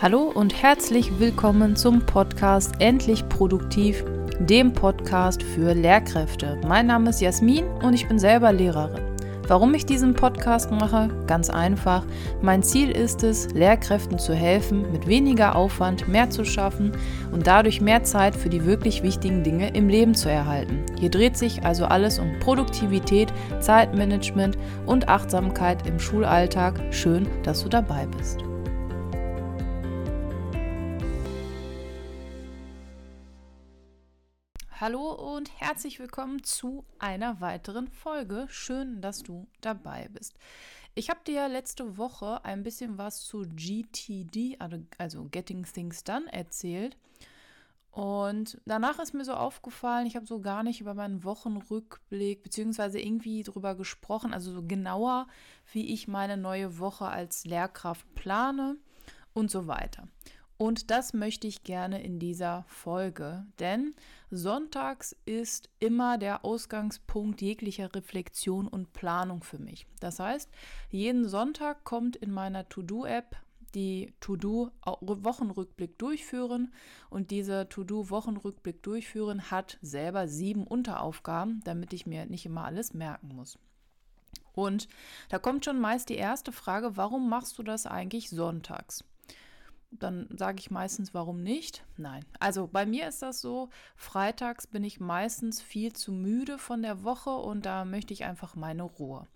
Hallo und herzlich willkommen zum Podcast Endlich Produktiv, dem Podcast für Lehrkräfte. Mein Name ist Jasmin und ich bin selber Lehrerin. Warum ich diesen Podcast mache? Ganz einfach. Mein Ziel ist es, Lehrkräften zu helfen, mit weniger Aufwand mehr zu schaffen und dadurch mehr Zeit für die wirklich wichtigen Dinge im Leben zu erhalten. Hier dreht sich also alles um Produktivität, Zeitmanagement und Achtsamkeit im Schulalltag. Schön, dass du dabei bist. Hallo und herzlich willkommen zu einer weiteren Folge. Schön, dass du dabei bist. Ich habe dir letzte Woche ein bisschen was zu GTD, also, also Getting Things Done, erzählt. Und danach ist mir so aufgefallen, ich habe so gar nicht über meinen Wochenrückblick beziehungsweise irgendwie drüber gesprochen, also so genauer, wie ich meine neue Woche als Lehrkraft plane und so weiter. Und das möchte ich gerne in dieser Folge, denn sonntags ist immer der Ausgangspunkt jeglicher Reflexion und Planung für mich. Das heißt, jeden Sonntag kommt in meiner To-Do-App die To-Do-Wochenrückblick durchführen und dieser To-Do-Wochenrückblick durchführen hat selber sieben Unteraufgaben, damit ich mir nicht immer alles merken muss. Und da kommt schon meist die erste Frage, warum machst du das eigentlich sonntags? Dann sage ich meistens, warum nicht? Nein. Also bei mir ist das so, freitags bin ich meistens viel zu müde von der Woche und da möchte ich einfach meine Ruhe.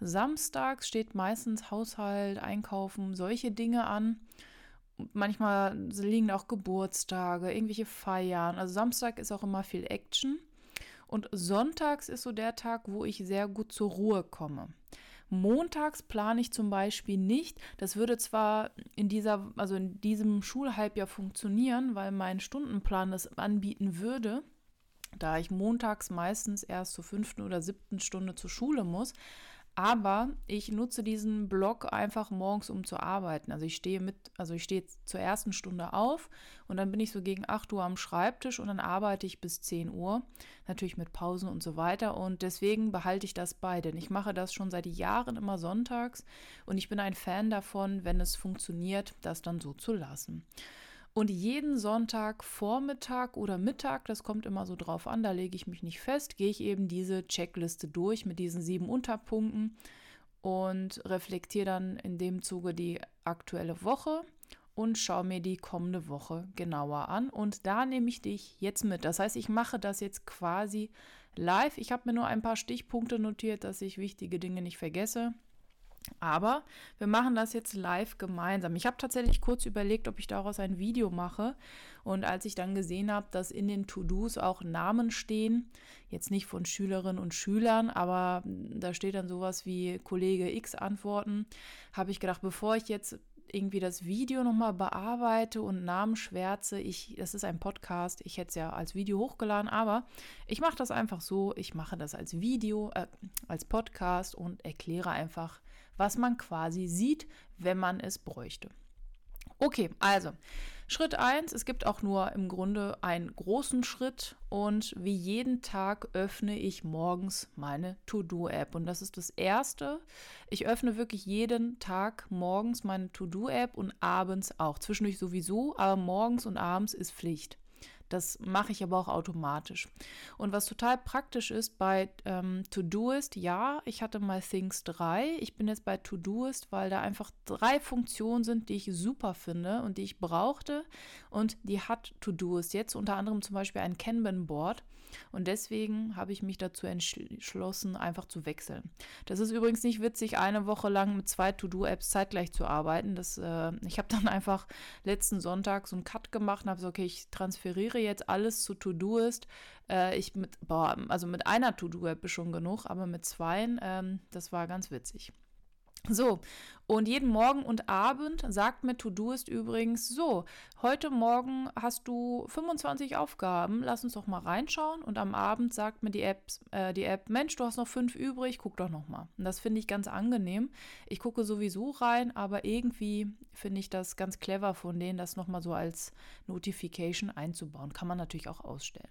Samstags steht meistens Haushalt, Einkaufen, solche Dinge an. Manchmal liegen auch Geburtstage, irgendwelche Feiern. Also Samstag ist auch immer viel Action. Und sonntags ist so der Tag, wo ich sehr gut zur Ruhe komme. Montags plane ich zum Beispiel nicht. Das würde zwar in dieser, also in diesem Schulhalbjahr funktionieren, weil mein Stundenplan das anbieten würde, da ich montags meistens erst zur fünften oder siebten Stunde zur Schule muss. Aber ich nutze diesen Blog einfach morgens, um zu arbeiten. Also ich stehe mit, also ich stehe zur ersten Stunde auf und dann bin ich so gegen 8 Uhr am Schreibtisch und dann arbeite ich bis 10 Uhr. Natürlich mit Pausen und so weiter. Und deswegen behalte ich das bei, denn ich mache das schon seit Jahren immer sonntags und ich bin ein Fan davon, wenn es funktioniert, das dann so zu lassen. Und jeden Sonntag Vormittag oder Mittag, das kommt immer so drauf an, da lege ich mich nicht fest, gehe ich eben diese Checkliste durch mit diesen sieben Unterpunkten und reflektiere dann in dem Zuge die aktuelle Woche und schaue mir die kommende Woche genauer an. Und da nehme ich dich jetzt mit. Das heißt, ich mache das jetzt quasi live. Ich habe mir nur ein paar Stichpunkte notiert, dass ich wichtige Dinge nicht vergesse. Aber wir machen das jetzt live gemeinsam. Ich habe tatsächlich kurz überlegt, ob ich daraus ein Video mache. Und als ich dann gesehen habe, dass in den To-Dos auch Namen stehen, jetzt nicht von Schülerinnen und Schülern, aber da steht dann sowas wie Kollege X antworten, habe ich gedacht, bevor ich jetzt irgendwie das Video nochmal bearbeite und Namen schwärze. Ich, das ist ein Podcast, ich hätte es ja als Video hochgeladen, aber ich mache das einfach so. Ich mache das als Video, äh, als Podcast und erkläre einfach was man quasi sieht, wenn man es bräuchte. Okay, also Schritt 1, es gibt auch nur im Grunde einen großen Schritt und wie jeden Tag öffne ich morgens meine To-Do-App und das ist das Erste. Ich öffne wirklich jeden Tag morgens meine To-Do-App und abends auch. Zwischendurch sowieso, aber morgens und abends ist Pflicht. Das mache ich aber auch automatisch. Und was total praktisch ist bei ähm, Todoist, ja, ich hatte mal Things 3. Ich bin jetzt bei Todoist, weil da einfach drei Funktionen sind, die ich super finde und die ich brauchte. Und die hat Todoist jetzt unter anderem zum Beispiel ein Kanban-Board. Und deswegen habe ich mich dazu entschlossen, einfach zu wechseln. Das ist übrigens nicht witzig, eine Woche lang mit zwei To-Do-Apps zeitgleich zu arbeiten. Das, äh, ich habe dann einfach letzten Sonntag so einen Cut gemacht und habe gesagt, okay, ich transferiere jetzt alles zu To-Do-Ist. Äh, ich mit, boah, also mit einer To-Do-App ist schon genug, aber mit zweien, ähm, das war ganz witzig. So, und jeden Morgen und Abend sagt mir To-Do ist übrigens so, heute Morgen hast du 25 Aufgaben, lass uns doch mal reinschauen. Und am Abend sagt mir die App, äh, die App Mensch, du hast noch fünf übrig, guck doch noch mal. Und das finde ich ganz angenehm. Ich gucke sowieso rein, aber irgendwie finde ich das ganz clever von denen, das nochmal so als Notification einzubauen. Kann man natürlich auch ausstellen.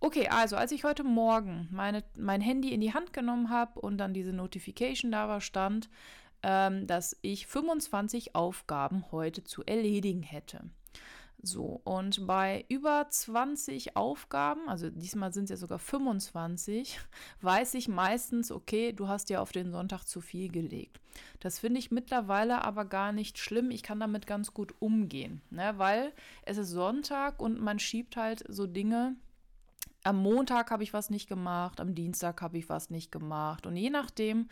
Okay, also als ich heute Morgen meine, mein Handy in die Hand genommen habe und dann diese Notification da war, stand, ähm, dass ich 25 Aufgaben heute zu erledigen hätte. So, und bei über 20 Aufgaben, also diesmal sind es ja sogar 25, weiß ich meistens, okay, du hast ja auf den Sonntag zu viel gelegt. Das finde ich mittlerweile aber gar nicht schlimm. Ich kann damit ganz gut umgehen, ne? weil es ist Sonntag und man schiebt halt so Dinge. Am Montag habe ich was nicht gemacht, am Dienstag habe ich was nicht gemacht. Und je nachdem,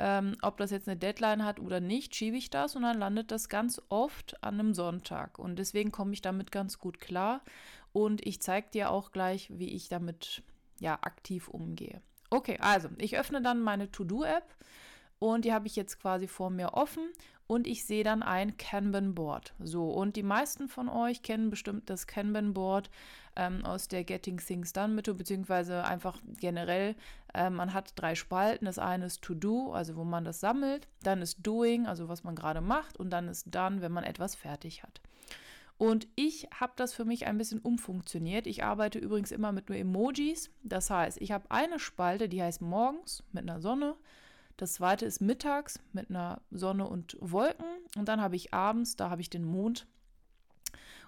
ähm, ob das jetzt eine Deadline hat oder nicht, schiebe ich das und dann landet das ganz oft an einem Sonntag. Und deswegen komme ich damit ganz gut klar. Und ich zeige dir auch gleich, wie ich damit ja aktiv umgehe. Okay, also ich öffne dann meine To-Do-App und die habe ich jetzt quasi vor mir offen und ich sehe dann ein Kanban-Board. So, und die meisten von euch kennen bestimmt das Kanban-Board ähm, aus der Getting Things Done Methode, beziehungsweise einfach generell, äh, man hat drei Spalten. Das eine ist To Do, also wo man das sammelt, dann ist Doing, also was man gerade macht, und dann ist Done, wenn man etwas fertig hat. Und ich habe das für mich ein bisschen umfunktioniert. Ich arbeite übrigens immer mit nur Emojis. Das heißt, ich habe eine Spalte, die heißt morgens mit einer Sonne. Das zweite ist mittags mit einer Sonne und Wolken. Und dann habe ich abends, da habe ich den Mond.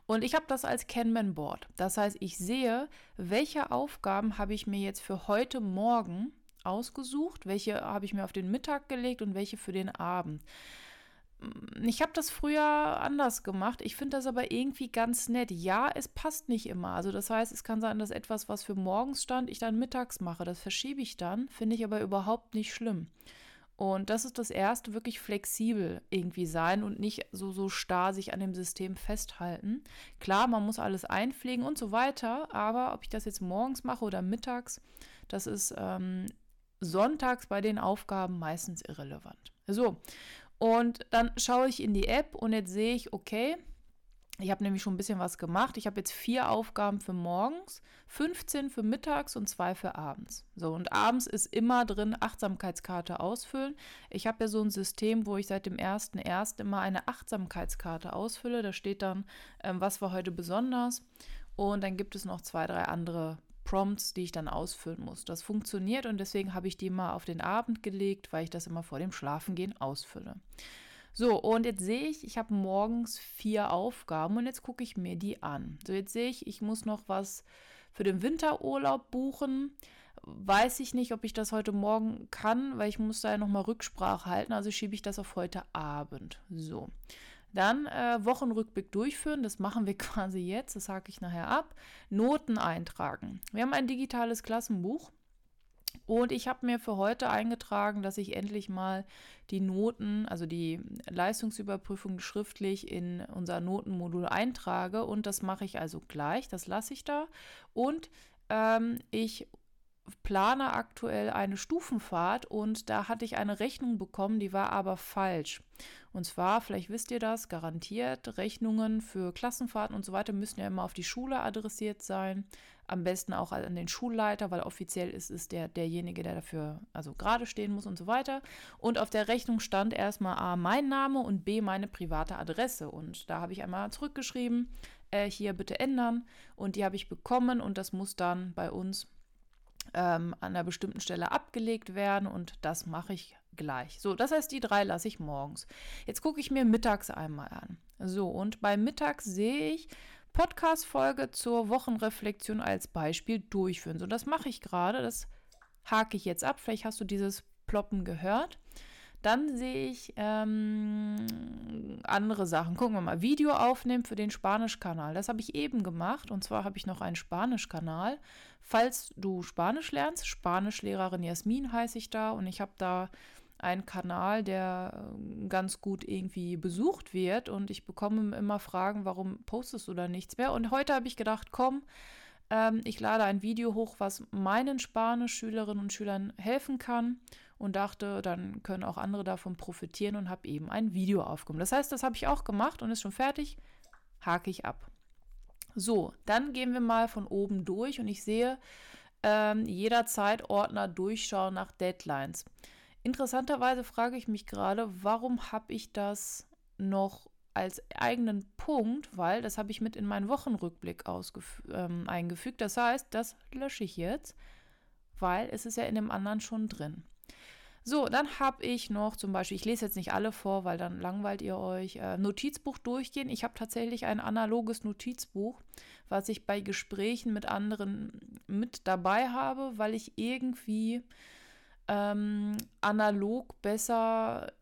Und ich habe das als Kanban-Board. Das heißt, ich sehe, welche Aufgaben habe ich mir jetzt für heute Morgen ausgesucht, welche habe ich mir auf den Mittag gelegt und welche für den Abend. Ich habe das früher anders gemacht. Ich finde das aber irgendwie ganz nett. Ja, es passt nicht immer. Also das heißt, es kann sein, dass etwas, was für morgens stand, ich dann mittags mache. Das verschiebe ich dann. Finde ich aber überhaupt nicht schlimm. Und das ist das erste, wirklich flexibel irgendwie sein und nicht so, so starr sich an dem System festhalten. Klar, man muss alles einpflegen und so weiter, aber ob ich das jetzt morgens mache oder mittags, das ist ähm, sonntags bei den Aufgaben meistens irrelevant. So, und dann schaue ich in die App und jetzt sehe ich, okay, ich habe nämlich schon ein bisschen was gemacht. Ich habe jetzt vier Aufgaben für morgens, 15 für mittags und zwei für abends. So, und abends ist immer drin Achtsamkeitskarte ausfüllen. Ich habe ja so ein System, wo ich seit dem 1.1. immer eine Achtsamkeitskarte ausfülle. Da steht dann, ähm, was war heute besonders. Und dann gibt es noch zwei, drei andere Prompts, die ich dann ausfüllen muss. Das funktioniert und deswegen habe ich die mal auf den Abend gelegt, weil ich das immer vor dem Schlafengehen ausfülle. So, und jetzt sehe ich, ich habe morgens vier Aufgaben und jetzt gucke ich mir die an. So, jetzt sehe ich, ich muss noch was für den Winterurlaub buchen. Weiß ich nicht, ob ich das heute Morgen kann, weil ich muss da ja nochmal Rücksprache halten. Also schiebe ich das auf heute Abend. So. Dann äh, Wochenrückblick durchführen, das machen wir quasi jetzt, das hake ich nachher ab. Noten eintragen. Wir haben ein digitales Klassenbuch und ich habe mir für heute eingetragen, dass ich endlich mal die Noten, also die Leistungsüberprüfung schriftlich in unser Notenmodul eintrage. Und das mache ich also gleich, das lasse ich da. Und ähm, ich plane aktuell eine Stufenfahrt und da hatte ich eine Rechnung bekommen, die war aber falsch. Und zwar, vielleicht wisst ihr das, garantiert, Rechnungen für Klassenfahrten und so weiter müssen ja immer auf die Schule adressiert sein. Am besten auch an den Schulleiter, weil offiziell ist es der, derjenige, der dafür also gerade stehen muss und so weiter. Und auf der Rechnung stand erstmal A mein Name und B meine private Adresse. Und da habe ich einmal zurückgeschrieben, äh, hier bitte ändern. Und die habe ich bekommen und das muss dann bei uns ähm, an einer bestimmten Stelle abgelegt werden und das mache ich gleich. So, das heißt, die drei lasse ich morgens. Jetzt gucke ich mir mittags einmal an. So, und bei Mittags sehe ich Podcast-Folge zur Wochenreflexion als Beispiel durchführen. So, das mache ich gerade. Das hake ich jetzt ab. Vielleicht hast du dieses Ploppen gehört. Dann sehe ich ähm, andere Sachen. Gucken wir mal. Video aufnehmen für den Spanisch-Kanal. Das habe ich eben gemacht. Und zwar habe ich noch einen Spanisch-Kanal. Falls du Spanisch lernst, Spanischlehrerin Jasmin heiße ich da. Und ich habe da einen Kanal, der äh, ganz gut irgendwie besucht wird. Und ich bekomme immer Fragen, warum postest du da nichts mehr? Und heute habe ich gedacht, komm, ähm, ich lade ein Video hoch, was meinen Spanisch-Schülerinnen und Schülern helfen kann und dachte, dann können auch andere davon profitieren und habe eben ein Video aufgenommen. Das heißt, das habe ich auch gemacht und ist schon fertig. Hake ich ab. So, dann gehen wir mal von oben durch und ich sehe ähm, jederzeit Ordner durchschauen nach Deadlines. Interessanterweise frage ich mich gerade, warum habe ich das noch als eigenen Punkt, weil das habe ich mit in meinen Wochenrückblick ähm, eingefügt. Das heißt, das lösche ich jetzt, weil es ist ja in dem anderen schon drin. So, dann habe ich noch zum Beispiel, ich lese jetzt nicht alle vor, weil dann langweilt ihr euch, äh, Notizbuch durchgehen. Ich habe tatsächlich ein analoges Notizbuch, was ich bei Gesprächen mit anderen mit dabei habe, weil ich irgendwie ähm, analog besser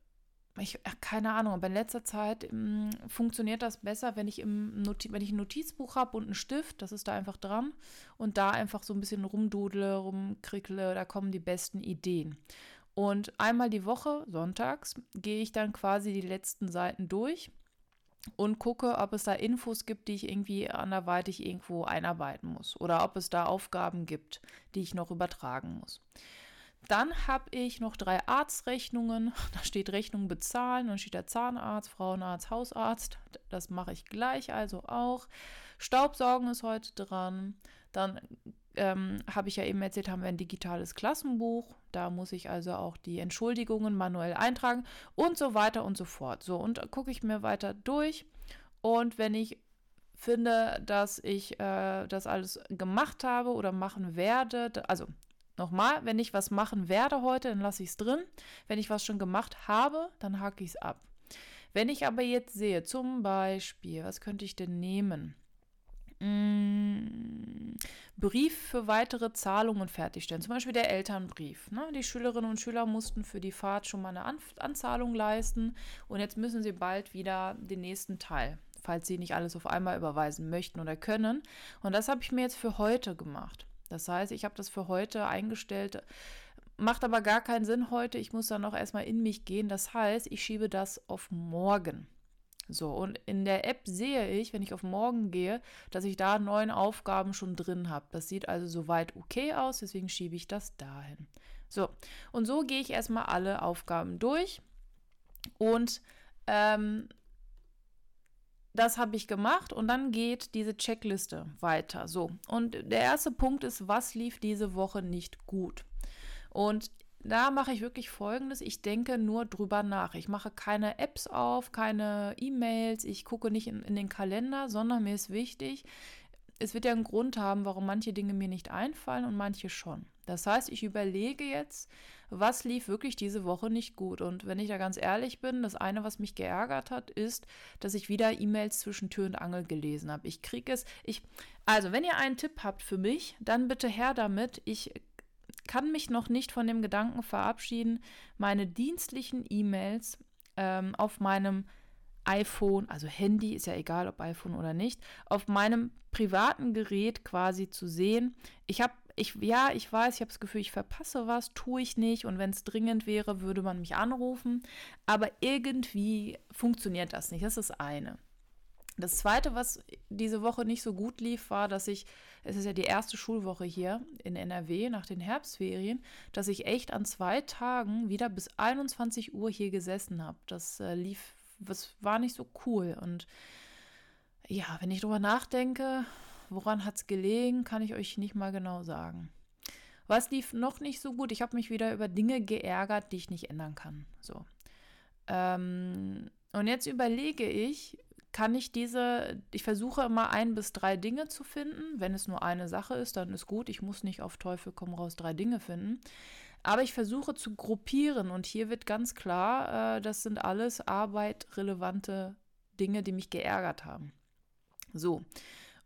ich, keine Ahnung, aber in letzter Zeit ähm, funktioniert das besser, wenn ich, im Noti wenn ich ein Notizbuch habe und einen Stift, das ist da einfach dran, und da einfach so ein bisschen rumdudle, rumkrickle, da kommen die besten Ideen. Und einmal die Woche, sonntags, gehe ich dann quasi die letzten Seiten durch und gucke, ob es da Infos gibt, die ich irgendwie anderweitig irgendwo einarbeiten muss oder ob es da Aufgaben gibt, die ich noch übertragen muss. Dann habe ich noch drei Arztrechnungen. Da steht Rechnung bezahlen, dann steht der Zahnarzt, Frauenarzt, Hausarzt. Das mache ich gleich also auch. Staubsaugen ist heute dran. Dann ähm, habe ich ja eben erzählt, haben wir ein digitales Klassenbuch. Da muss ich also auch die Entschuldigungen manuell eintragen und so weiter und so fort. So, und gucke ich mir weiter durch. Und wenn ich finde, dass ich äh, das alles gemacht habe oder machen werde, also nochmal, wenn ich was machen werde heute, dann lasse ich es drin. Wenn ich was schon gemacht habe, dann hake ich es ab. Wenn ich aber jetzt sehe, zum Beispiel, was könnte ich denn nehmen? Mm, Brief für weitere Zahlungen fertigstellen. Zum Beispiel der Elternbrief. Ne? Die Schülerinnen und Schüler mussten für die Fahrt schon mal eine An Anzahlung leisten und jetzt müssen sie bald wieder den nächsten Teil, falls sie nicht alles auf einmal überweisen möchten oder können. Und das habe ich mir jetzt für heute gemacht. Das heißt, ich habe das für heute eingestellt. Macht aber gar keinen Sinn heute. Ich muss dann noch erstmal in mich gehen. Das heißt, ich schiebe das auf morgen. So, und in der App sehe ich, wenn ich auf morgen gehe, dass ich da neun Aufgaben schon drin habe. Das sieht also soweit okay aus, deswegen schiebe ich das dahin. So, und so gehe ich erstmal alle Aufgaben durch und ähm, das habe ich gemacht und dann geht diese Checkliste weiter. So, und der erste Punkt ist, was lief diese Woche nicht gut? Und da mache ich wirklich Folgendes. Ich denke nur drüber nach. Ich mache keine Apps auf, keine E-Mails, ich gucke nicht in, in, den Kalender, sondern mir ist wichtig, es wird ja einen Grund haben, warum manche Dinge mir nicht einfallen und manche schon. Das heißt, ich überlege jetzt, was lief wirklich diese Woche nicht gut. Und wenn ich da ganz ehrlich bin, das eine, was mich geärgert hat, ist, dass ich wieder E-Mails zwischen Tür und Angel gelesen habe. Ich kriege es, ich, also wenn ihr einen Tipp habt für mich, dann bitte her damit. Ich kann mich noch nicht von dem Gedanken verabschieden, meine dienstlichen E-Mails ähm, auf meinem iPhone, also Handy, ist ja egal, ob iPhone oder nicht, auf meinem privaten Gerät quasi zu sehen. Ich habe, ich, ja, ich weiß, ich habe das Gefühl, ich verpasse was, tue ich nicht und wenn es dringend wäre, würde man mich anrufen, aber irgendwie funktioniert das nicht. Das ist das eine. Das zweite, was diese Woche nicht so gut lief, war, dass ich, es ist ja die erste Schulwoche hier in NRW nach den Herbstferien, dass ich echt an zwei Tagen wieder bis 21 Uhr hier gesessen habe. Das äh, lief, das war nicht so cool. Und ja, wenn ich drüber nachdenke, woran hat es gelegen, kann ich euch nicht mal genau sagen. Was lief noch nicht so gut? Ich habe mich wieder über Dinge geärgert, die ich nicht ändern kann. So. Ähm, und jetzt überlege ich, kann ich diese, ich versuche immer ein bis drei Dinge zu finden. Wenn es nur eine Sache ist, dann ist gut. Ich muss nicht auf Teufel komm raus drei Dinge finden. Aber ich versuche zu gruppieren und hier wird ganz klar, äh, das sind alles arbeitrelevante Dinge, die mich geärgert haben. So.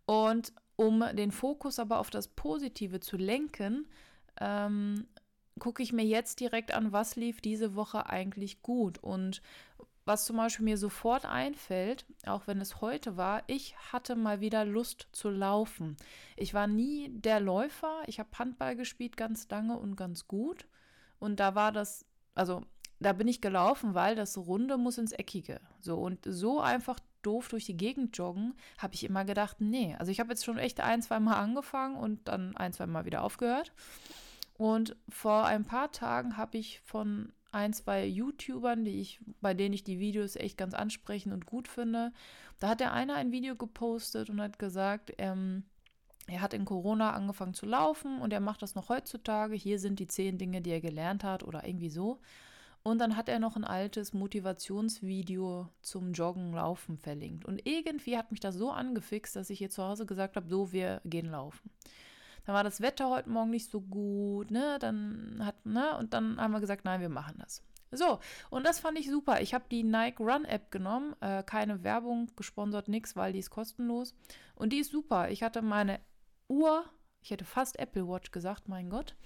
Und um den Fokus aber auf das Positive zu lenken, ähm, gucke ich mir jetzt direkt an, was lief diese Woche eigentlich gut und was zum Beispiel mir sofort einfällt, auch wenn es heute war, ich hatte mal wieder Lust zu laufen. Ich war nie der Läufer. Ich habe Handball gespielt ganz lange und ganz gut. Und da war das, also da bin ich gelaufen, weil das Runde muss ins Eckige. So und so einfach doof durch die Gegend joggen, habe ich immer gedacht, nee. Also ich habe jetzt schon echt ein, zwei Mal angefangen und dann ein, zwei Mal wieder aufgehört. Und vor ein paar Tagen habe ich von ein, zwei YouTubern, die ich, bei denen ich die Videos echt ganz ansprechend und gut finde. Da hat der eine ein Video gepostet und hat gesagt, ähm, er hat in Corona angefangen zu laufen und er macht das noch heutzutage. Hier sind die zehn Dinge, die er gelernt hat oder irgendwie so. Und dann hat er noch ein altes Motivationsvideo zum Joggen, Laufen verlinkt. Und irgendwie hat mich das so angefixt, dass ich hier zu Hause gesagt habe, so, wir gehen laufen. dann war das Wetter heute Morgen nicht so gut, ne? Dann hat, ne? Und dann haben wir gesagt, nein, wir machen das. So, und das fand ich super. Ich habe die Nike Run App genommen, äh, keine Werbung, gesponsert, nix, weil die ist kostenlos. Und die ist super. Ich hatte meine Uhr, ich hätte fast Apple Watch gesagt, mein Gott.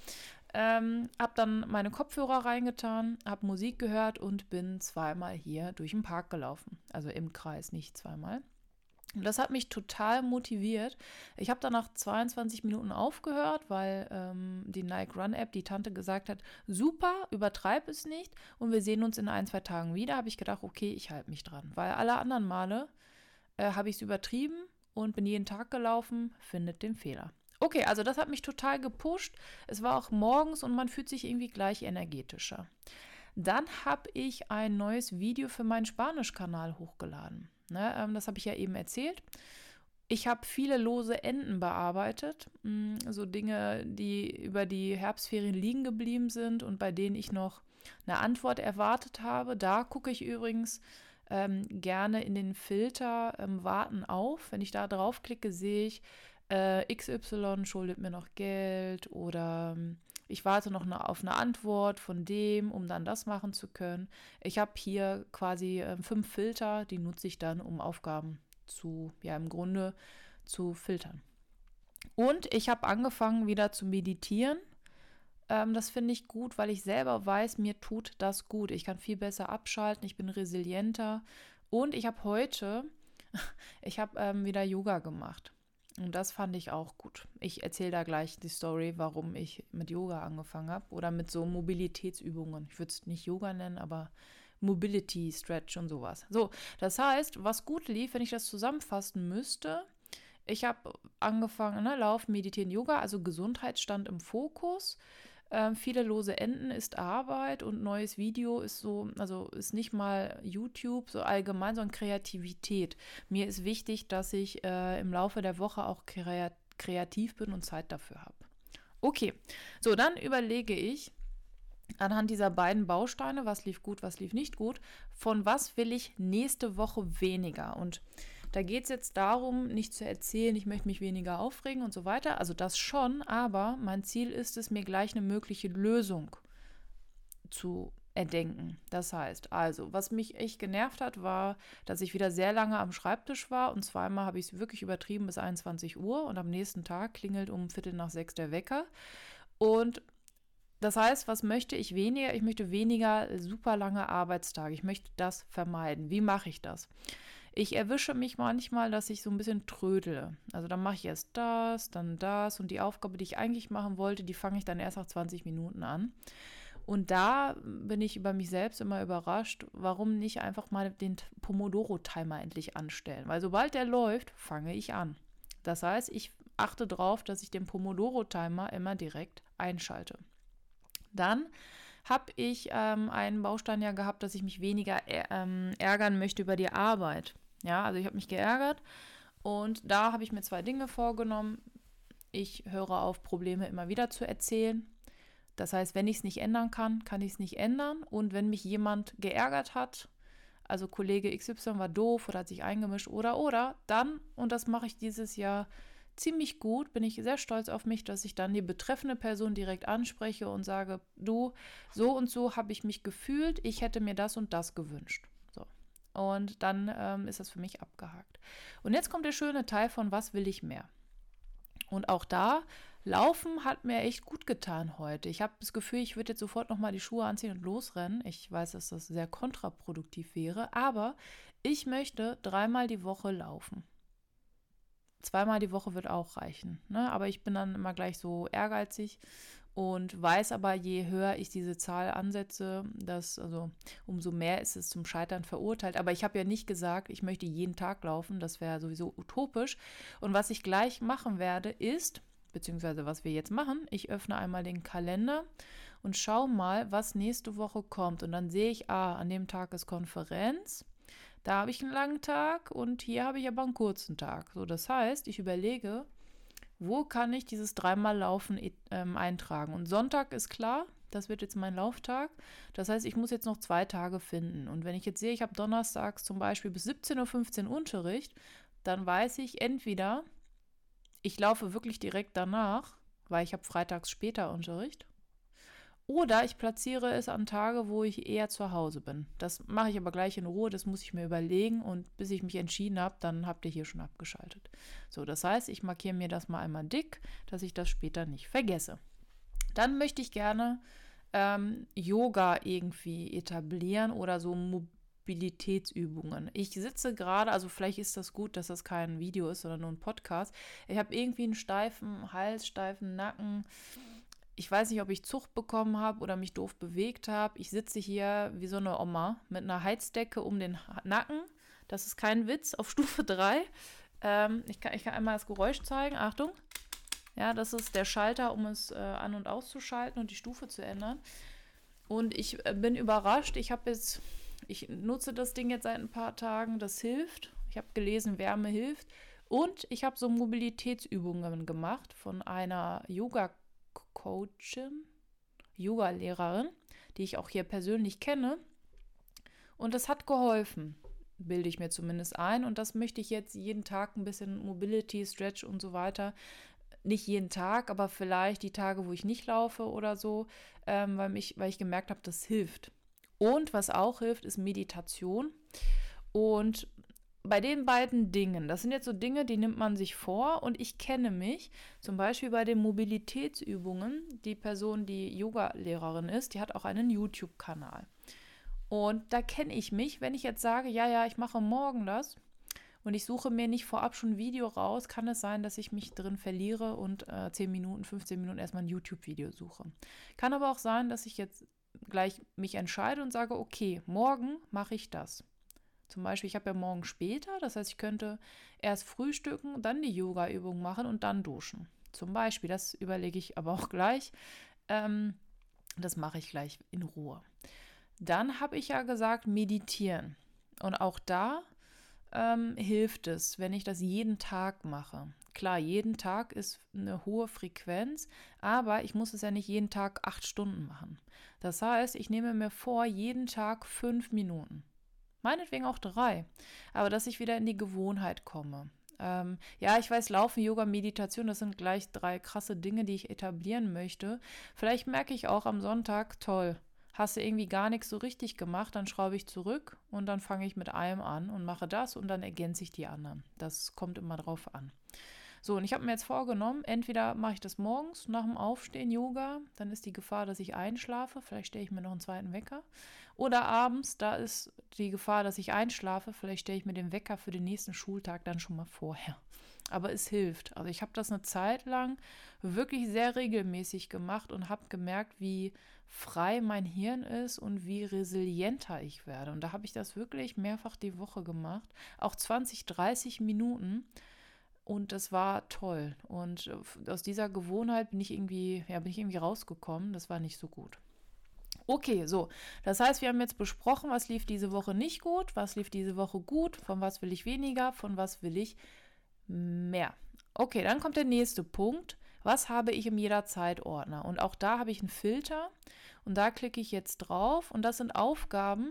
Ähm, hab dann meine Kopfhörer reingetan, hab Musik gehört und bin zweimal hier durch den Park gelaufen. Also im Kreis, nicht zweimal. Und das hat mich total motiviert. Ich habe dann nach 22 Minuten aufgehört, weil ähm, die Nike Run App, die Tante gesagt hat, super, übertreib es nicht und wir sehen uns in ein, zwei Tagen wieder. Habe ich gedacht, okay, ich halte mich dran. Weil alle anderen Male äh, habe ich es übertrieben und bin jeden Tag gelaufen, findet den Fehler. Okay, also das hat mich total gepusht. Es war auch morgens und man fühlt sich irgendwie gleich energetischer. Dann habe ich ein neues Video für meinen Spanisch-Kanal hochgeladen. Ne, ähm, das habe ich ja eben erzählt. Ich habe viele lose Enden bearbeitet, mm, so Dinge, die über die Herbstferien liegen geblieben sind und bei denen ich noch eine Antwort erwartet habe. Da gucke ich übrigens ähm, gerne in den Filter ähm, Warten auf. Wenn ich da draufklicke, sehe ich, äh, XY schuldet mir noch Geld oder ähm, ich warte noch eine, auf eine Antwort von dem, um dann das machen zu können. Ich habe hier quasi äh, fünf Filter, die nutze ich dann, um Aufgaben zu, ja, im Grunde zu filtern. Und ich habe angefangen wieder zu meditieren. Ähm, das finde ich gut, weil ich selber weiß, mir tut das gut. Ich kann viel besser abschalten, ich bin resilienter. Und ich habe heute, ich habe ähm, wieder Yoga gemacht. Und das fand ich auch gut. Ich erzähle da gleich die Story, warum ich mit Yoga angefangen habe oder mit so Mobilitätsübungen. Ich würde es nicht Yoga nennen, aber Mobility Stretch und sowas. So, das heißt, was gut lief, wenn ich das zusammenfassen müsste, ich habe angefangen, ne, Laufen, Meditieren, Yoga, also Gesundheit stand im Fokus. Ähm, viele lose Enden ist Arbeit und neues Video ist so, also ist nicht mal YouTube so allgemein, sondern Kreativität. Mir ist wichtig, dass ich äh, im Laufe der Woche auch kreativ bin und Zeit dafür habe. Okay, so dann überlege ich anhand dieser beiden Bausteine, was lief gut, was lief nicht gut, von was will ich nächste Woche weniger und da geht es jetzt darum, nicht zu erzählen, ich möchte mich weniger aufregen und so weiter. Also das schon, aber mein Ziel ist es, mir gleich eine mögliche Lösung zu erdenken. Das heißt, also, was mich echt genervt hat, war, dass ich wieder sehr lange am Schreibtisch war und zweimal habe ich es wirklich übertrieben bis 21 Uhr und am nächsten Tag klingelt um Viertel nach sechs der Wecker. Und das heißt, was möchte ich weniger? Ich möchte weniger super lange Arbeitstage. Ich möchte das vermeiden. Wie mache ich das? Ich erwische mich manchmal, dass ich so ein bisschen trödele. Also dann mache ich erst das, dann das und die Aufgabe, die ich eigentlich machen wollte, die fange ich dann erst nach 20 Minuten an. Und da bin ich über mich selbst immer überrascht, warum nicht einfach mal den Pomodoro-Timer endlich anstellen. Weil sobald der läuft, fange ich an. Das heißt, ich achte darauf, dass ich den Pomodoro-Timer immer direkt einschalte. Dann habe ich ähm, einen Baustein ja gehabt, dass ich mich weniger ähm, ärgern möchte über die Arbeit. Ja, also ich habe mich geärgert und da habe ich mir zwei Dinge vorgenommen. Ich höre auf, Probleme immer wieder zu erzählen. Das heißt, wenn ich es nicht ändern kann, kann ich es nicht ändern. Und wenn mich jemand geärgert hat, also Kollege XY war doof oder hat sich eingemischt oder oder, dann, und das mache ich dieses Jahr ziemlich gut, bin ich sehr stolz auf mich, dass ich dann die betreffende Person direkt anspreche und sage, du, so und so habe ich mich gefühlt, ich hätte mir das und das gewünscht. Und dann ähm, ist das für mich abgehakt. Und jetzt kommt der schöne Teil von was will ich mehr? Und auch da, Laufen hat mir echt gut getan heute. Ich habe das Gefühl, ich würde jetzt sofort nochmal die Schuhe anziehen und losrennen. Ich weiß, dass das sehr kontraproduktiv wäre, aber ich möchte dreimal die Woche laufen. Zweimal die Woche wird auch reichen. Ne? Aber ich bin dann immer gleich so ehrgeizig und weiß aber, je höher ich diese Zahl ansetze, dass, also umso mehr ist es zum Scheitern verurteilt. Aber ich habe ja nicht gesagt, ich möchte jeden Tag laufen, das wäre sowieso utopisch. Und was ich gleich machen werde, ist, beziehungsweise was wir jetzt machen, ich öffne einmal den Kalender und schaue mal, was nächste Woche kommt. Und dann sehe ich, ah, an dem Tag ist Konferenz. Da habe ich einen langen Tag und hier habe ich aber einen kurzen Tag. So, das heißt, ich überlege, wo kann ich dieses dreimal Laufen ähm, eintragen? Und Sonntag ist klar, das wird jetzt mein Lauftag. Das heißt, ich muss jetzt noch zwei Tage finden. Und wenn ich jetzt sehe, ich habe donnerstags zum Beispiel bis 17.15 Uhr Unterricht, dann weiß ich entweder, ich laufe wirklich direkt danach weil ich habe freitags später Unterricht. Oder ich platziere es an Tage, wo ich eher zu Hause bin. Das mache ich aber gleich in Ruhe, das muss ich mir überlegen und bis ich mich entschieden habe, dann habt ihr hier schon abgeschaltet. So, das heißt, ich markiere mir das mal einmal dick, dass ich das später nicht vergesse. Dann möchte ich gerne ähm, Yoga irgendwie etablieren oder so Mobilitätsübungen. Ich sitze gerade, also vielleicht ist das gut, dass das kein Video ist, sondern nur ein Podcast. Ich habe irgendwie einen steifen Hals, steifen Nacken ich weiß nicht, ob ich Zucht bekommen habe oder mich doof bewegt habe. Ich sitze hier wie so eine Oma mit einer Heizdecke um den Nacken. Das ist kein Witz, auf Stufe 3. Ähm, ich, kann, ich kann einmal das Geräusch zeigen. Achtung. Ja, das ist der Schalter, um es äh, an- und auszuschalten und die Stufe zu ändern. Und ich äh, bin überrascht. Ich habe jetzt, ich nutze das Ding jetzt seit ein paar Tagen. Das hilft. Ich habe gelesen, Wärme hilft. Und ich habe so Mobilitätsübungen gemacht von einer Yoga- Coachin, Yoga-Lehrerin, die ich auch hier persönlich kenne. Und das hat geholfen, bilde ich mir zumindest ein. Und das möchte ich jetzt jeden Tag ein bisschen Mobility, Stretch und so weiter. Nicht jeden Tag, aber vielleicht die Tage, wo ich nicht laufe oder so, ähm, weil, mich, weil ich gemerkt habe, das hilft. Und was auch hilft, ist Meditation. Und bei den beiden Dingen, das sind jetzt so Dinge, die nimmt man sich vor und ich kenne mich, zum Beispiel bei den Mobilitätsübungen, die Person, die Yoga-Lehrerin ist, die hat auch einen YouTube-Kanal. Und da kenne ich mich, wenn ich jetzt sage, ja, ja, ich mache morgen das und ich suche mir nicht vorab schon ein Video raus, kann es sein, dass ich mich drin verliere und äh, 10 Minuten, 15 Minuten erstmal ein YouTube-Video suche. Kann aber auch sein, dass ich jetzt gleich mich entscheide und sage, okay, morgen mache ich das. Zum Beispiel, ich habe ja morgen später, das heißt, ich könnte erst frühstücken, dann die Yoga-Übung machen und dann duschen. Zum Beispiel, das überlege ich aber auch gleich. Ähm, das mache ich gleich in Ruhe. Dann habe ich ja gesagt, meditieren. Und auch da ähm, hilft es, wenn ich das jeden Tag mache. Klar, jeden Tag ist eine hohe Frequenz, aber ich muss es ja nicht jeden Tag acht Stunden machen. Das heißt, ich nehme mir vor, jeden Tag fünf Minuten. Meinetwegen auch drei. Aber dass ich wieder in die Gewohnheit komme. Ähm, ja, ich weiß, Laufen, Yoga, Meditation, das sind gleich drei krasse Dinge, die ich etablieren möchte. Vielleicht merke ich auch am Sonntag, toll, hast du irgendwie gar nichts so richtig gemacht, dann schraube ich zurück und dann fange ich mit einem an und mache das und dann ergänze ich die anderen. Das kommt immer drauf an. So, und ich habe mir jetzt vorgenommen, entweder mache ich das morgens nach dem Aufstehen Yoga, dann ist die Gefahr, dass ich einschlafe, vielleicht stelle ich mir noch einen zweiten Wecker. Oder abends, da ist die Gefahr, dass ich einschlafe, vielleicht stelle ich mir den Wecker für den nächsten Schultag dann schon mal vorher. Aber es hilft. Also ich habe das eine Zeit lang wirklich sehr regelmäßig gemacht und habe gemerkt, wie frei mein Hirn ist und wie resilienter ich werde. Und da habe ich das wirklich mehrfach die Woche gemacht. Auch 20, 30 Minuten. Und das war toll. Und äh, aus dieser Gewohnheit bin ich irgendwie, ja, bin ich irgendwie rausgekommen. Das war nicht so gut. Okay, so. Das heißt, wir haben jetzt besprochen, was lief diese Woche nicht gut, was lief diese Woche gut, von was will ich weniger, von was will ich mehr. Okay, dann kommt der nächste Punkt. Was habe ich im Jederzeit-Ordner? Und auch da habe ich einen Filter und da klicke ich jetzt drauf und das sind Aufgaben,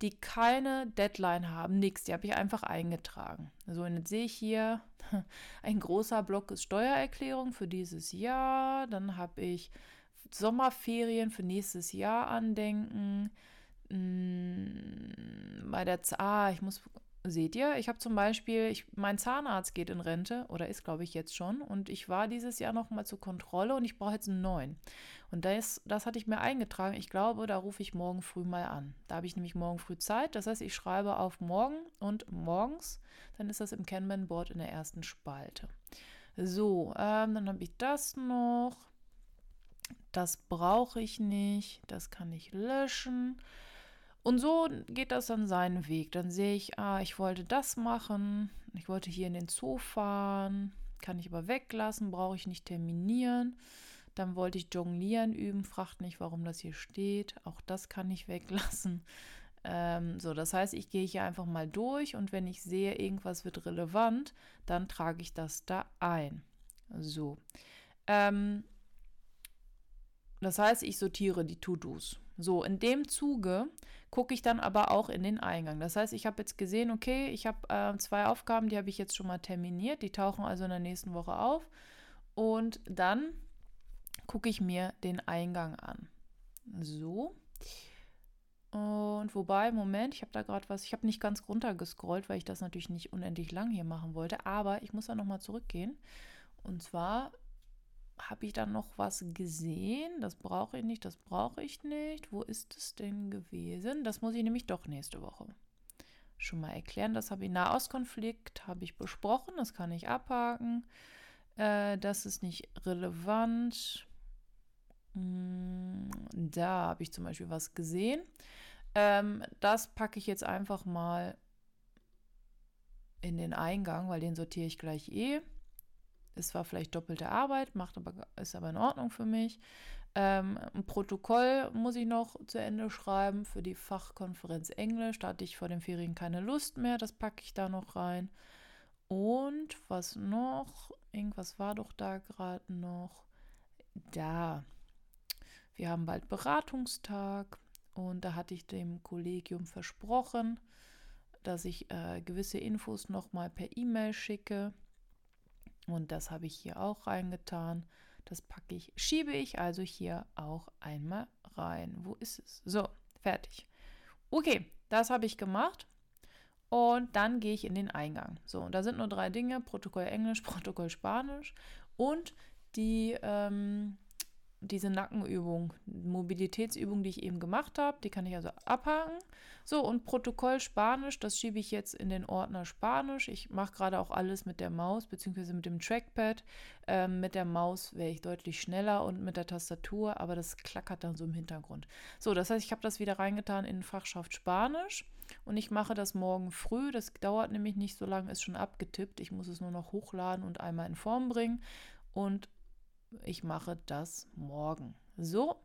die keine Deadline haben, nichts. Die habe ich einfach eingetragen. So, und jetzt sehe ich hier, ein großer Block ist Steuererklärung für dieses Jahr. Dann habe ich Sommerferien für nächstes Jahr andenken. Hm, bei der, ah, ich muss Seht ihr, ich habe zum Beispiel, ich, mein Zahnarzt geht in Rente oder ist, glaube ich, jetzt schon. Und ich war dieses Jahr noch mal zur Kontrolle und ich brauche jetzt einen neuen. Und das, das hatte ich mir eingetragen. Ich glaube, da rufe ich morgen früh mal an. Da habe ich nämlich morgen früh Zeit. Das heißt, ich schreibe auf morgen und morgens. Dann ist das im Kanban-Board in der ersten Spalte. So, ähm, dann habe ich das noch. Das brauche ich nicht. Das kann ich löschen. Und so geht das dann seinen Weg. Dann sehe ich, ah, ich wollte das machen, ich wollte hier in den Zoo fahren, kann ich aber weglassen, brauche ich nicht terminieren. Dann wollte ich Jonglieren üben, fragt nicht, warum das hier steht. Auch das kann ich weglassen. Ähm, so, das heißt, ich gehe hier einfach mal durch und wenn ich sehe, irgendwas wird relevant, dann trage ich das da ein. So. Ähm, das heißt, ich sortiere die To-Dos. So, in dem Zuge gucke ich dann aber auch in den Eingang. Das heißt, ich habe jetzt gesehen, okay, ich habe äh, zwei Aufgaben, die habe ich jetzt schon mal terminiert, die tauchen also in der nächsten Woche auf. Und dann gucke ich mir den Eingang an. So. Und wobei, Moment, ich habe da gerade was, ich habe nicht ganz runtergescrollt, weil ich das natürlich nicht unendlich lang hier machen wollte, aber ich muss da nochmal zurückgehen. Und zwar habe ich dann noch was gesehen, das brauche ich nicht, das brauche ich nicht. Wo ist es denn gewesen? Das muss ich nämlich doch nächste Woche schon mal erklären. Das habe ich Nahostkonflikt, habe ich besprochen, das kann ich abhaken. Äh, das ist nicht relevant. Hm, da habe ich zum Beispiel was gesehen. Ähm, das packe ich jetzt einfach mal in den Eingang, weil den sortiere ich gleich eh. Es war vielleicht doppelte Arbeit, macht aber, ist aber in Ordnung für mich. Ähm, ein Protokoll muss ich noch zu Ende schreiben für die Fachkonferenz Englisch. Da hatte ich vor den Ferien keine Lust mehr. Das packe ich da noch rein. Und was noch? Irgendwas war doch da gerade noch. Da. Wir haben bald Beratungstag und da hatte ich dem Kollegium versprochen, dass ich äh, gewisse Infos nochmal per E-Mail schicke. Und das habe ich hier auch reingetan. Das packe ich, schiebe ich also hier auch einmal rein. Wo ist es? So, fertig. Okay, das habe ich gemacht. Und dann gehe ich in den Eingang. So, und da sind nur drei Dinge: Protokoll Englisch, Protokoll Spanisch und die ähm, diese Nackenübung, Mobilitätsübung, die ich eben gemacht habe, die kann ich also abhaken. So, und Protokoll Spanisch, das schiebe ich jetzt in den Ordner Spanisch. Ich mache gerade auch alles mit der Maus, beziehungsweise mit dem Trackpad. Ähm, mit der Maus wäre ich deutlich schneller und mit der Tastatur, aber das klackert dann so im Hintergrund. So, das heißt, ich habe das wieder reingetan in Fachschaft Spanisch und ich mache das morgen früh. Das dauert nämlich nicht so lange, ist schon abgetippt. Ich muss es nur noch hochladen und einmal in Form bringen. Und ich mache das morgen. So,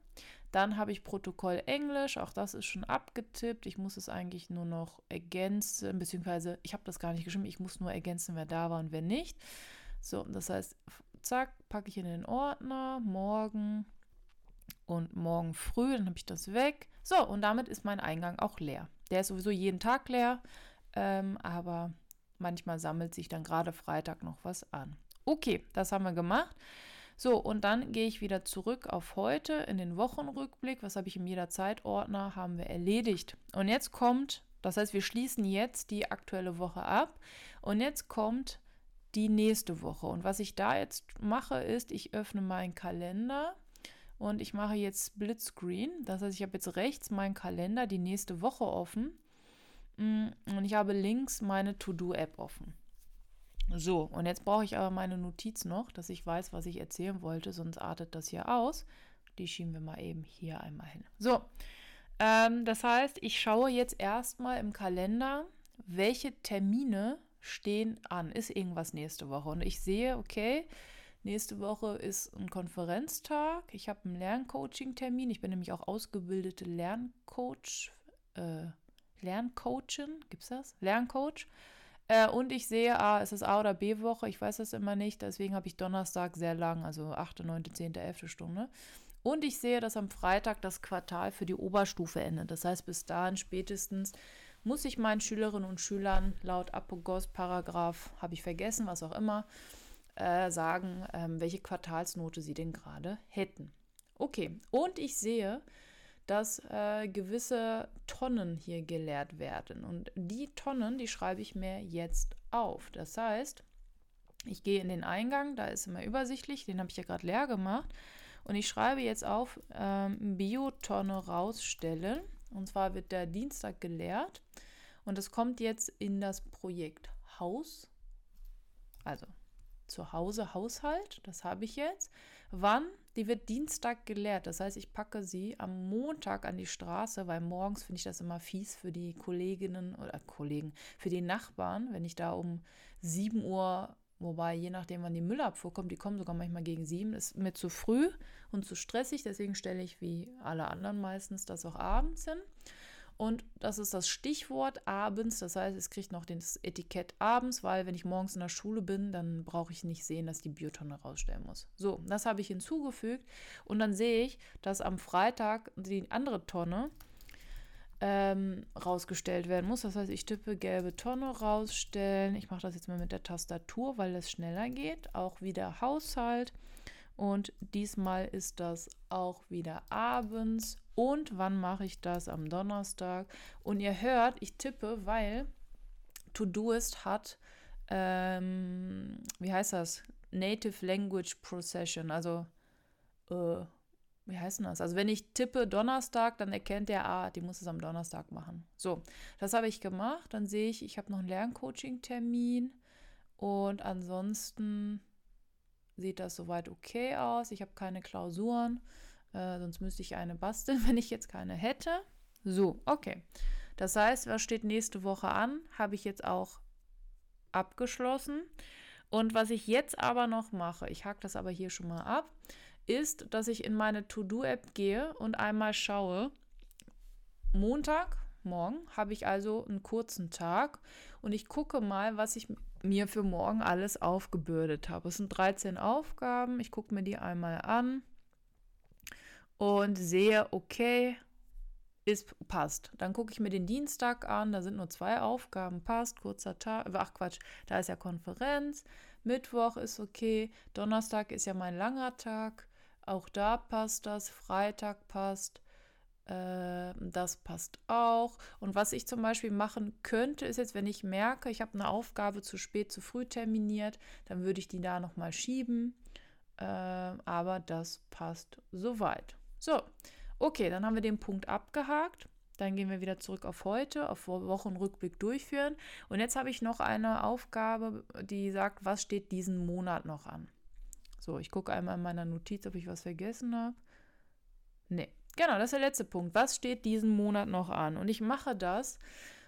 dann habe ich Protokoll Englisch, auch das ist schon abgetippt. Ich muss es eigentlich nur noch ergänzen, beziehungsweise ich habe das gar nicht geschrieben, ich muss nur ergänzen, wer da war und wer nicht. So, das heißt, zack, packe ich in den Ordner, morgen und morgen früh, dann habe ich das weg. So, und damit ist mein Eingang auch leer. Der ist sowieso jeden Tag leer, ähm, aber manchmal sammelt sich dann gerade Freitag noch was an. Okay, das haben wir gemacht. So, und dann gehe ich wieder zurück auf heute in den Wochenrückblick. Was habe ich im Jederzeit-Ordner? Haben wir erledigt. Und jetzt kommt, das heißt, wir schließen jetzt die aktuelle Woche ab. Und jetzt kommt die nächste Woche. Und was ich da jetzt mache, ist, ich öffne meinen Kalender und ich mache jetzt Splitscreen. Das heißt, ich habe jetzt rechts meinen Kalender, die nächste Woche offen. Mm, und ich habe links meine To-Do-App offen. So, und jetzt brauche ich aber meine Notiz noch, dass ich weiß, was ich erzählen wollte, sonst artet das hier aus. Die schieben wir mal eben hier einmal hin. So, ähm, das heißt, ich schaue jetzt erstmal im Kalender, welche Termine stehen an. Ist irgendwas nächste Woche? Und ich sehe, okay, nächste Woche ist ein Konferenztag. Ich habe einen Lerncoaching-Termin. Ich bin nämlich auch ausgebildete Lerncoach. Äh, Lerncoachin, es das? Lerncoach. Äh, und ich sehe, ah, ist es A- oder B-Woche? Ich weiß das immer nicht. Deswegen habe ich Donnerstag sehr lang, also 8., 9., 10., 11. Stunde. Und ich sehe, dass am Freitag das Quartal für die Oberstufe endet. Das heißt, bis dahin spätestens muss ich meinen Schülerinnen und Schülern laut Apogos-Paragraph, habe ich vergessen, was auch immer, äh, sagen, ähm, welche Quartalsnote sie denn gerade hätten. Okay, und ich sehe, dass äh, gewisse Tonnen hier geleert werden. Und die Tonnen, die schreibe ich mir jetzt auf. Das heißt, ich gehe in den Eingang, da ist immer übersichtlich, den habe ich ja gerade leer gemacht. Und ich schreibe jetzt auf ähm, Biotonne rausstellen. Und zwar wird der Dienstag geleert. Und es kommt jetzt in das Projekt Haus. Also zu Hause Haushalt, das habe ich jetzt. Wann? Die wird Dienstag geleert. Das heißt, ich packe sie am Montag an die Straße, weil morgens finde ich das immer fies für die Kolleginnen oder Kollegen, für die Nachbarn, wenn ich da um 7 Uhr, wobei je nachdem, wann die Müllabfuhr kommt, die kommen sogar manchmal gegen 7, ist mir zu früh und zu stressig. Deswegen stelle ich wie alle anderen meistens das auch abends hin. Und das ist das Stichwort abends. Das heißt, es kriegt noch das Etikett abends, weil wenn ich morgens in der Schule bin, dann brauche ich nicht sehen, dass die Biotonne rausstellen muss. So, das habe ich hinzugefügt. Und dann sehe ich, dass am Freitag die andere Tonne ähm, rausgestellt werden muss. Das heißt, ich tippe gelbe Tonne rausstellen. Ich mache das jetzt mal mit der Tastatur, weil das schneller geht. Auch wieder Haushalt. Und diesmal ist das auch wieder abends. Und wann mache ich das? Am Donnerstag. Und ihr hört, ich tippe, weil Todoist hat, ähm, wie heißt das? Native Language Procession. Also, äh, wie heißt das? Also, wenn ich tippe Donnerstag, dann erkennt der, ah, die muss es am Donnerstag machen. So, das habe ich gemacht. Dann sehe ich, ich habe noch einen Lerncoaching-Termin. Und ansonsten sieht das soweit okay aus. Ich habe keine Klausuren, äh, sonst müsste ich eine basteln, wenn ich jetzt keine hätte. So, okay. Das heißt, was steht nächste Woche an, habe ich jetzt auch abgeschlossen. Und was ich jetzt aber noch mache, ich hake das aber hier schon mal ab, ist, dass ich in meine To-Do-App gehe und einmal schaue, Montag, morgen, habe ich also einen kurzen Tag und ich gucke mal, was ich mir für morgen alles aufgebürdet habe. Es sind 13 Aufgaben. Ich gucke mir die einmal an und sehe, okay, ist, passt. Dann gucke ich mir den Dienstag an, da sind nur zwei Aufgaben, passt, kurzer Tag, ach Quatsch, da ist ja Konferenz. Mittwoch ist okay, Donnerstag ist ja mein langer Tag, auch da passt das, Freitag passt, das passt auch. Und was ich zum Beispiel machen könnte, ist jetzt, wenn ich merke, ich habe eine Aufgabe zu spät, zu früh terminiert, dann würde ich die da nochmal schieben. Äh, aber das passt soweit. So, okay, dann haben wir den Punkt abgehakt. Dann gehen wir wieder zurück auf heute, auf Wochenrückblick durchführen. Und jetzt habe ich noch eine Aufgabe, die sagt, was steht diesen Monat noch an. So, ich gucke einmal in meiner Notiz, ob ich was vergessen habe. Nee, Genau, das ist der letzte Punkt. Was steht diesen Monat noch an? Und ich mache das,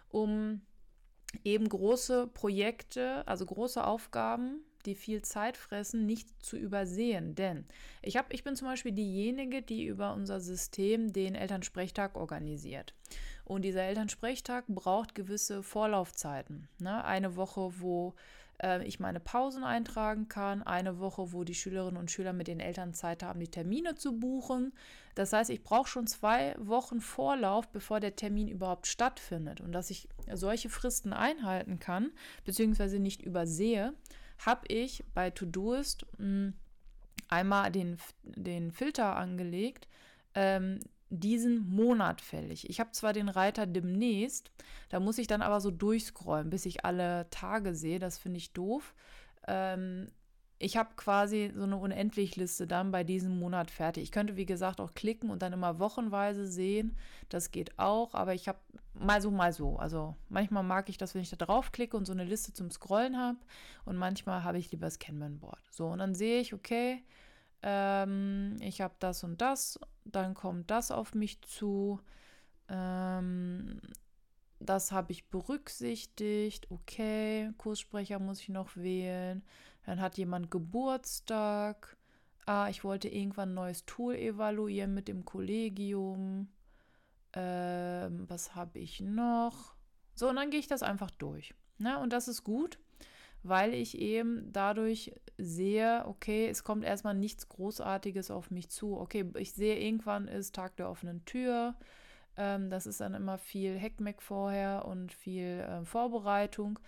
um eben große Projekte, also große Aufgaben, die viel Zeit fressen, nicht zu übersehen. Denn ich, hab, ich bin zum Beispiel diejenige, die über unser System den Elternsprechtag organisiert. Und dieser Elternsprechtag braucht gewisse Vorlaufzeiten. Ne? Eine Woche, wo äh, ich meine Pausen eintragen kann, eine Woche, wo die Schülerinnen und Schüler mit den Eltern Zeit haben, die Termine zu buchen. Das heißt, ich brauche schon zwei Wochen Vorlauf, bevor der Termin überhaupt stattfindet. Und dass ich solche Fristen einhalten kann, beziehungsweise nicht übersehe, habe ich bei Todoist hm, einmal den, den Filter angelegt, ähm, diesen Monat fällig. Ich habe zwar den Reiter demnächst, da muss ich dann aber so durchscrollen, bis ich alle Tage sehe. Das finde ich doof. Ähm, ich habe quasi so eine Unendlichliste dann bei diesem Monat fertig. Ich könnte, wie gesagt, auch klicken und dann immer wochenweise sehen. Das geht auch, aber ich habe mal so, mal so. Also manchmal mag ich das, wenn ich da draufklicke und so eine Liste zum Scrollen habe. Und manchmal habe ich lieber das Kanban-Board. So, und dann sehe ich, okay, ähm, ich habe das und das, dann kommt das auf mich zu. Ähm, das habe ich berücksichtigt. Okay, Kurssprecher muss ich noch wählen. Dann hat jemand Geburtstag. Ah, ich wollte irgendwann ein neues Tool evaluieren mit dem Kollegium. Ähm, was habe ich noch? So, und dann gehe ich das einfach durch. Ne? Und das ist gut, weil ich eben dadurch sehe, okay, es kommt erstmal nichts Großartiges auf mich zu. Okay, ich sehe, irgendwann ist Tag der offenen Tür. Ähm, das ist dann immer viel Heckmeck vorher und viel äh, Vorbereitung.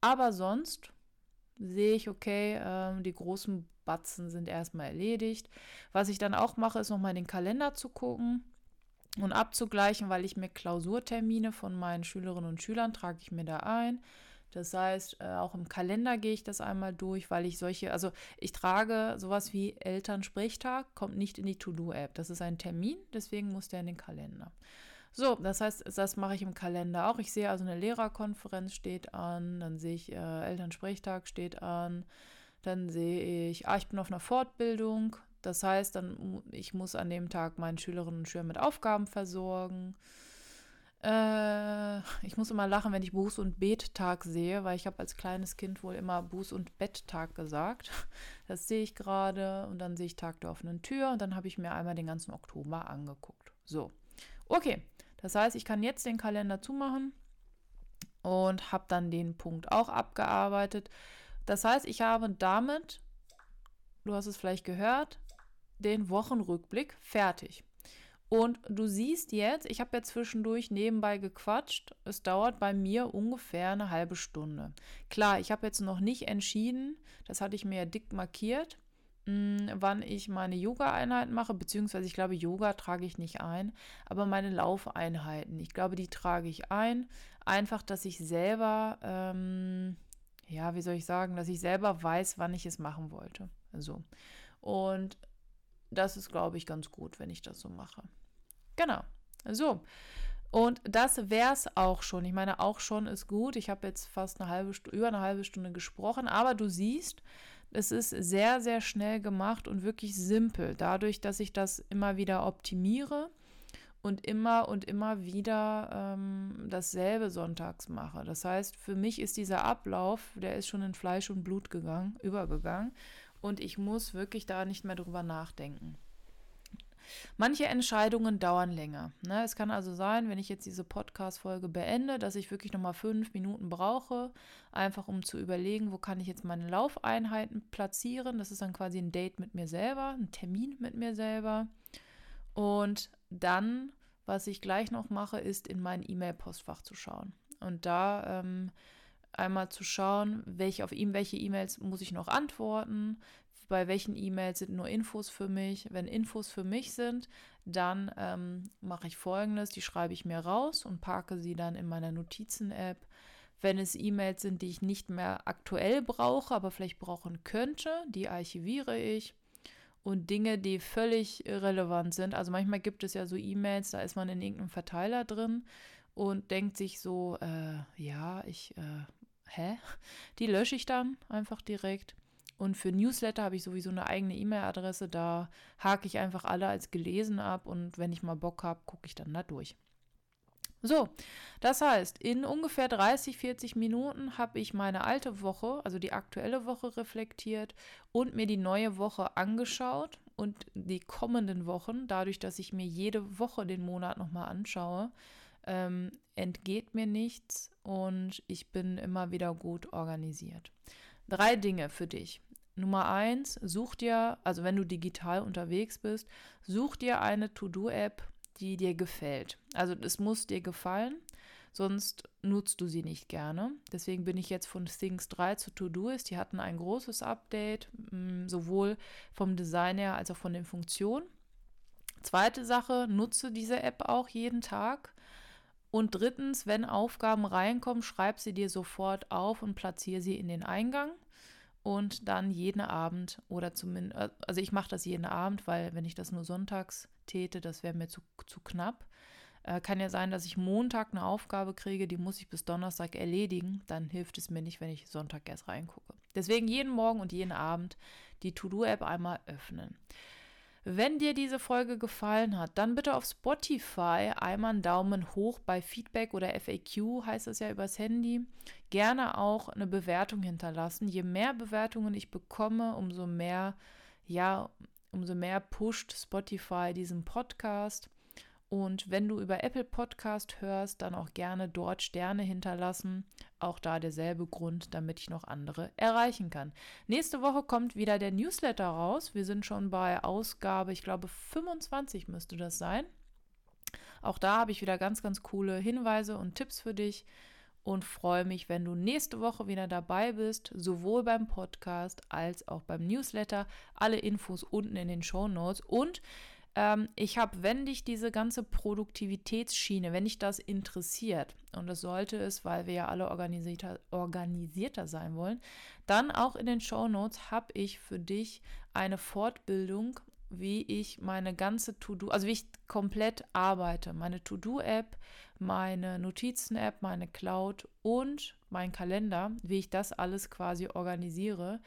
Aber sonst sehe ich, okay, ähm, die großen Batzen sind erstmal erledigt. Was ich dann auch mache, ist nochmal den Kalender zu gucken und abzugleichen, weil ich mir Klausurtermine von meinen Schülerinnen und Schülern trage ich mir da ein. Das heißt, äh, auch im Kalender gehe ich das einmal durch, weil ich solche, also ich trage sowas wie Elternsprechtag, kommt nicht in die To-Do-App. Das ist ein Termin, deswegen muss der in den Kalender. So, das heißt, das mache ich im Kalender auch. Ich sehe also eine Lehrerkonferenz steht an, dann sehe ich äh, Elternsprechtag steht an, dann sehe ich, ah, ich bin auf einer Fortbildung. Das heißt, dann ich muss an dem Tag meinen Schülerinnen und Schüler mit Aufgaben versorgen. Äh, ich muss immer lachen, wenn ich Buß- und Bettag sehe, weil ich habe als kleines Kind wohl immer Buß- und Betttag gesagt. Das sehe ich gerade und dann sehe ich Tag der offenen Tür und dann habe ich mir einmal den ganzen Oktober angeguckt. So, okay. Das heißt, ich kann jetzt den Kalender zumachen und habe dann den Punkt auch abgearbeitet. Das heißt, ich habe damit, du hast es vielleicht gehört, den Wochenrückblick fertig. Und du siehst jetzt, ich habe ja zwischendurch nebenbei gequatscht. Es dauert bei mir ungefähr eine halbe Stunde. Klar, ich habe jetzt noch nicht entschieden, das hatte ich mir ja dick markiert, mh, wann ich meine Yoga-Einheiten mache, beziehungsweise ich glaube, Yoga trage ich nicht ein, aber meine Laufeinheiten, ich glaube, die trage ich ein. Einfach, dass ich selber, ähm, ja, wie soll ich sagen, dass ich selber weiß, wann ich es machen wollte. So. Und das ist, glaube ich, ganz gut, wenn ich das so mache. Genau. So. Und das wäre es auch schon. Ich meine, auch schon ist gut. Ich habe jetzt fast eine halbe über eine halbe Stunde gesprochen, aber du siehst, es ist sehr, sehr schnell gemacht und wirklich simpel. Dadurch, dass ich das immer wieder optimiere und immer und immer wieder ähm, dasselbe sonntags mache. Das heißt, für mich ist dieser Ablauf, der ist schon in Fleisch und Blut gegangen, übergegangen und ich muss wirklich da nicht mehr drüber nachdenken. Manche Entscheidungen dauern länger. Ne? Es kann also sein, wenn ich jetzt diese Podcast-Folge beende, dass ich wirklich nochmal fünf Minuten brauche, einfach um zu überlegen, wo kann ich jetzt meine Laufeinheiten platzieren. Das ist dann quasi ein Date mit mir selber, ein Termin mit mir selber. Und dann, was ich gleich noch mache, ist in mein E-Mail-Postfach zu schauen. Und da ähm, einmal zu schauen, welche auf ihm, welche E-Mails muss ich noch antworten, bei welchen E-Mails sind nur Infos für mich. Wenn Infos für mich sind, dann ähm, mache ich folgendes, die schreibe ich mir raus und parke sie dann in meiner Notizen-App. Wenn es E-Mails sind, die ich nicht mehr aktuell brauche, aber vielleicht brauchen könnte, die archiviere ich. Und Dinge, die völlig irrelevant sind. Also manchmal gibt es ja so E-Mails, da ist man in irgendeinem Verteiler drin und denkt sich so, äh, ja, ich, äh, hä? Die lösche ich dann einfach direkt. Und für Newsletter habe ich sowieso eine eigene E-Mail-Adresse. Da hake ich einfach alle als gelesen ab und wenn ich mal Bock habe, gucke ich dann da durch. So, das heißt, in ungefähr 30, 40 Minuten habe ich meine alte Woche, also die aktuelle Woche reflektiert und mir die neue Woche angeschaut und die kommenden Wochen, dadurch, dass ich mir jede Woche den Monat nochmal anschaue, ähm, entgeht mir nichts und ich bin immer wieder gut organisiert. Drei Dinge für dich. Nummer eins, such dir, also wenn du digital unterwegs bist, such dir eine To-Do-App, die dir gefällt. Also es muss dir gefallen, sonst nutzt du sie nicht gerne. Deswegen bin ich jetzt von Things 3 zu To-Doist. Die hatten ein großes Update, mm, sowohl vom Design her als auch von den Funktionen. Zweite Sache, nutze diese App auch jeden Tag. Und drittens, wenn Aufgaben reinkommen, schreib sie dir sofort auf und platziere sie in den Eingang und dann jeden Abend oder zumindest, also ich mache das jeden Abend, weil wenn ich das nur sonntags täte, das wäre mir zu, zu knapp. Äh, kann ja sein, dass ich Montag eine Aufgabe kriege, die muss ich bis Donnerstag erledigen. Dann hilft es mir nicht, wenn ich Sonntag erst reingucke. Deswegen jeden Morgen und jeden Abend die To-Do-App einmal öffnen. Wenn dir diese Folge gefallen hat, dann bitte auf Spotify einmal einen Daumen hoch bei Feedback oder FAQ, heißt das ja übers Handy. Gerne auch eine Bewertung hinterlassen. Je mehr Bewertungen ich bekomme, umso mehr, ja, umso mehr pusht Spotify diesen Podcast. Und wenn du über Apple Podcast hörst, dann auch gerne dort Sterne hinterlassen. Auch da derselbe Grund, damit ich noch andere erreichen kann. Nächste Woche kommt wieder der Newsletter raus. Wir sind schon bei Ausgabe, ich glaube 25 müsste das sein. Auch da habe ich wieder ganz, ganz coole Hinweise und Tipps für dich und freue mich, wenn du nächste Woche wieder dabei bist, sowohl beim Podcast als auch beim Newsletter. Alle Infos unten in den Show Notes und ähm, ich habe, wenn dich diese ganze Produktivitätsschiene, wenn dich das interessiert, und das sollte es, weil wir ja alle organisierter, organisierter sein wollen, dann auch in den Show Notes habe ich für dich eine Fortbildung, wie ich meine ganze To-Do, also wie ich komplett arbeite. Meine To-Do-App, meine Notizen-App, meine Cloud und mein Kalender, wie ich das alles quasi organisiere.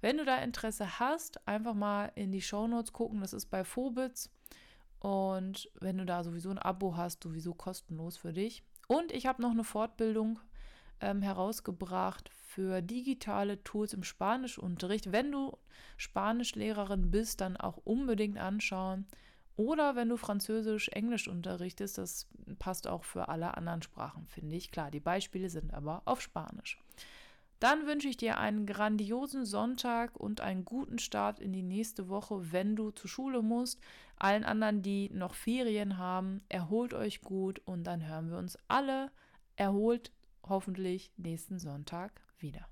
Wenn du da Interesse hast, einfach mal in die Show Notes gucken. Das ist bei Phobits. Und wenn du da sowieso ein Abo hast, sowieso kostenlos für dich. Und ich habe noch eine Fortbildung ähm, herausgebracht für digitale Tools im Spanischunterricht. Wenn du Spanischlehrerin bist, dann auch unbedingt anschauen. Oder wenn du Französisch, Englisch unterrichtest, das passt auch für alle anderen Sprachen, finde ich. Klar, die Beispiele sind aber auf Spanisch. Dann wünsche ich dir einen grandiosen Sonntag und einen guten Start in die nächste Woche, wenn du zur Schule musst. Allen anderen, die noch Ferien haben, erholt euch gut und dann hören wir uns alle erholt hoffentlich nächsten Sonntag wieder.